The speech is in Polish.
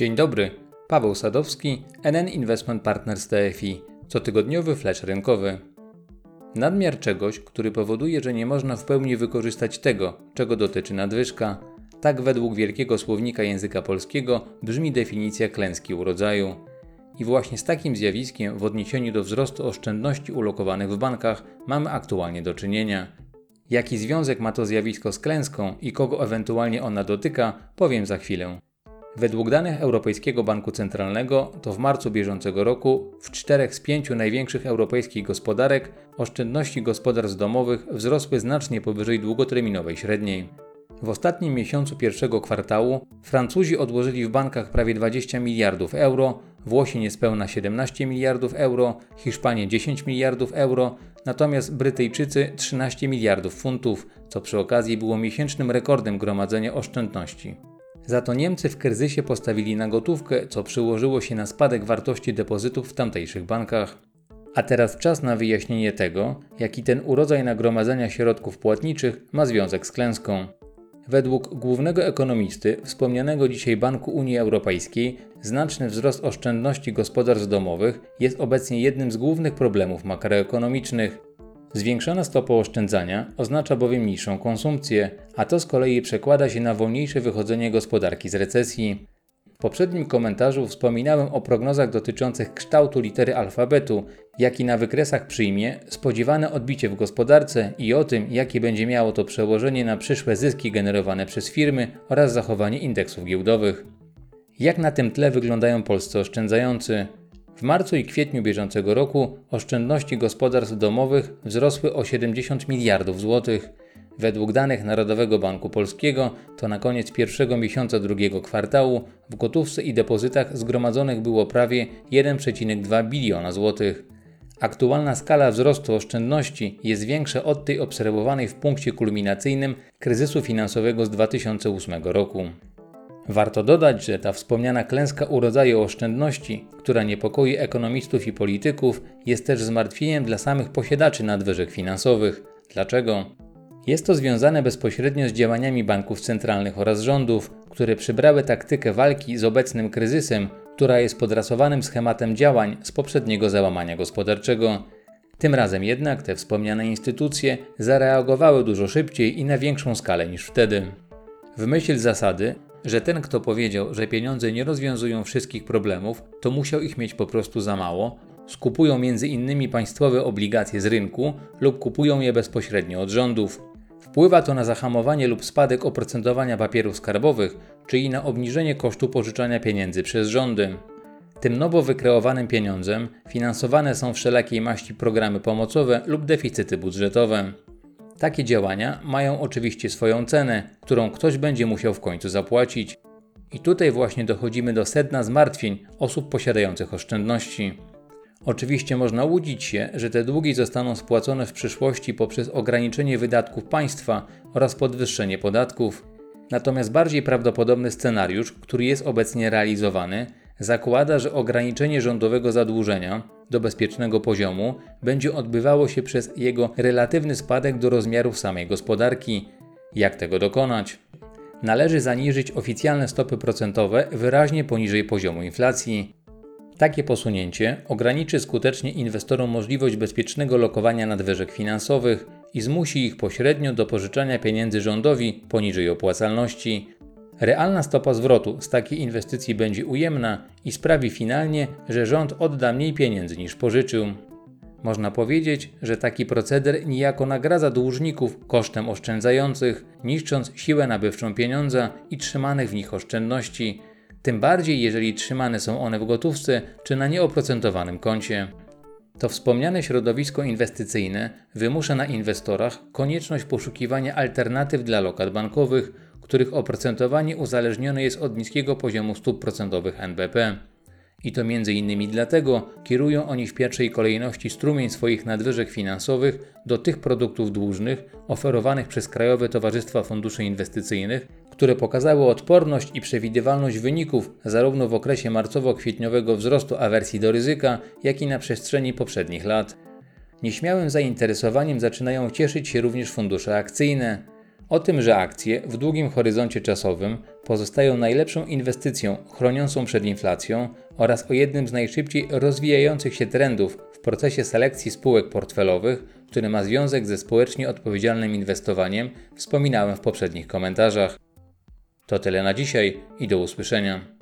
Dzień dobry, Paweł Sadowski, NN Investment Partners TFI, cotygodniowy flash rynkowy. Nadmiar czegoś, który powoduje, że nie można w pełni wykorzystać tego, czego dotyczy nadwyżka. Tak według wielkiego słownika języka polskiego brzmi definicja klęski urodzaju. I właśnie z takim zjawiskiem w odniesieniu do wzrostu oszczędności ulokowanych w bankach mamy aktualnie do czynienia. Jaki związek ma to zjawisko z klęską i kogo ewentualnie ona dotyka, powiem za chwilę. Według danych Europejskiego Banku Centralnego to w marcu bieżącego roku w czterech z pięciu największych europejskich gospodarek oszczędności gospodarstw domowych wzrosły znacznie powyżej długoterminowej średniej. W ostatnim miesiącu pierwszego kwartału Francuzi odłożyli w bankach prawie 20 miliardów euro, Włosi niespełna 17 miliardów euro, Hiszpanie 10 miliardów euro, natomiast Brytyjczycy 13 miliardów funtów, co przy okazji było miesięcznym rekordem gromadzenia oszczędności. Za to Niemcy w kryzysie postawili na gotówkę, co przyłożyło się na spadek wartości depozytów w tamtejszych bankach. A teraz czas na wyjaśnienie tego, jaki ten urodzaj nagromadzenia środków płatniczych ma związek z klęską. Według głównego ekonomisty wspomnianego dzisiaj Banku Unii Europejskiej, znaczny wzrost oszczędności gospodarstw domowych jest obecnie jednym z głównych problemów makroekonomicznych. Zwiększona stopa oszczędzania oznacza bowiem niższą konsumpcję, a to z kolei przekłada się na wolniejsze wychodzenie gospodarki z recesji. W poprzednim komentarzu wspominałem o prognozach dotyczących kształtu litery alfabetu, jaki na wykresach przyjmie spodziewane odbicie w gospodarce i o tym, jakie będzie miało to przełożenie na przyszłe zyski generowane przez firmy oraz zachowanie indeksów giełdowych. Jak na tym tle wyglądają polscy oszczędzający? W marcu i kwietniu bieżącego roku oszczędności gospodarstw domowych wzrosły o 70 miliardów złotych. Według danych Narodowego Banku Polskiego to na koniec pierwszego miesiąca drugiego kwartału w gotówce i depozytach zgromadzonych było prawie 1,2 biliona złotych. Aktualna skala wzrostu oszczędności jest większa od tej obserwowanej w punkcie kulminacyjnym kryzysu finansowego z 2008 roku. Warto dodać, że ta wspomniana klęska urodzaju oszczędności, która niepokoi ekonomistów i polityków, jest też zmartwieniem dla samych posiadaczy nadwyżek finansowych. Dlaczego? Jest to związane bezpośrednio z działaniami banków centralnych oraz rządów, które przybrały taktykę walki z obecnym kryzysem, która jest podrasowanym schematem działań z poprzedniego załamania gospodarczego. Tym razem jednak te wspomniane instytucje zareagowały dużo szybciej i na większą skalę niż wtedy. W myśl zasady, że ten, kto powiedział, że pieniądze nie rozwiązują wszystkich problemów, to musiał ich mieć po prostu za mało, skupują między innymi państwowe obligacje z rynku lub kupują je bezpośrednio od rządów. Wpływa to na zahamowanie lub spadek oprocentowania papierów skarbowych, czyli na obniżenie kosztu pożyczania pieniędzy przez rządy. Tym nowo wykreowanym pieniądzem finansowane są wszelakiej maści programy pomocowe lub deficyty budżetowe. Takie działania mają oczywiście swoją cenę, którą ktoś będzie musiał w końcu zapłacić. I tutaj właśnie dochodzimy do sedna zmartwień osób posiadających oszczędności. Oczywiście można łudzić się, że te długi zostaną spłacone w przyszłości poprzez ograniczenie wydatków państwa oraz podwyższenie podatków. Natomiast bardziej prawdopodobny scenariusz, który jest obecnie realizowany, zakłada, że ograniczenie rządowego zadłużenia do bezpiecznego poziomu będzie odbywało się przez jego relatywny spadek do rozmiarów samej gospodarki. Jak tego dokonać? Należy zaniżyć oficjalne stopy procentowe wyraźnie poniżej poziomu inflacji. Takie posunięcie ograniczy skutecznie inwestorom możliwość bezpiecznego lokowania nadwyżek finansowych i zmusi ich pośrednio do pożyczania pieniędzy rządowi poniżej opłacalności, Realna stopa zwrotu z takiej inwestycji będzie ujemna i sprawi finalnie, że rząd odda mniej pieniędzy niż pożyczył. Można powiedzieć, że taki proceder niejako nagradza dłużników kosztem oszczędzających, niszcząc siłę nabywczą pieniądza i trzymanych w nich oszczędności, tym bardziej jeżeli trzymane są one w gotówce czy na nieoprocentowanym koncie. To wspomniane środowisko inwestycyjne wymusza na inwestorach konieczność poszukiwania alternatyw dla lokat bankowych, których oprocentowanie uzależnione jest od niskiego poziomu stóp procentowych NBP. I to m.in. dlatego kierują oni w pierwszej kolejności strumień swoich nadwyżek finansowych do tych produktów dłużnych oferowanych przez Krajowe Towarzystwa Funduszy Inwestycyjnych, które pokazały odporność i przewidywalność wyników zarówno w okresie marcowo-kwietniowego wzrostu awersji do ryzyka, jak i na przestrzeni poprzednich lat. Nieśmiałym zainteresowaniem zaczynają cieszyć się również fundusze akcyjne. O tym, że akcje w długim horyzoncie czasowym pozostają najlepszą inwestycją chroniącą przed inflacją oraz o jednym z najszybciej rozwijających się trendów w procesie selekcji spółek portfelowych, który ma związek ze społecznie odpowiedzialnym inwestowaniem, wspominałem w poprzednich komentarzach. To tyle na dzisiaj i do usłyszenia.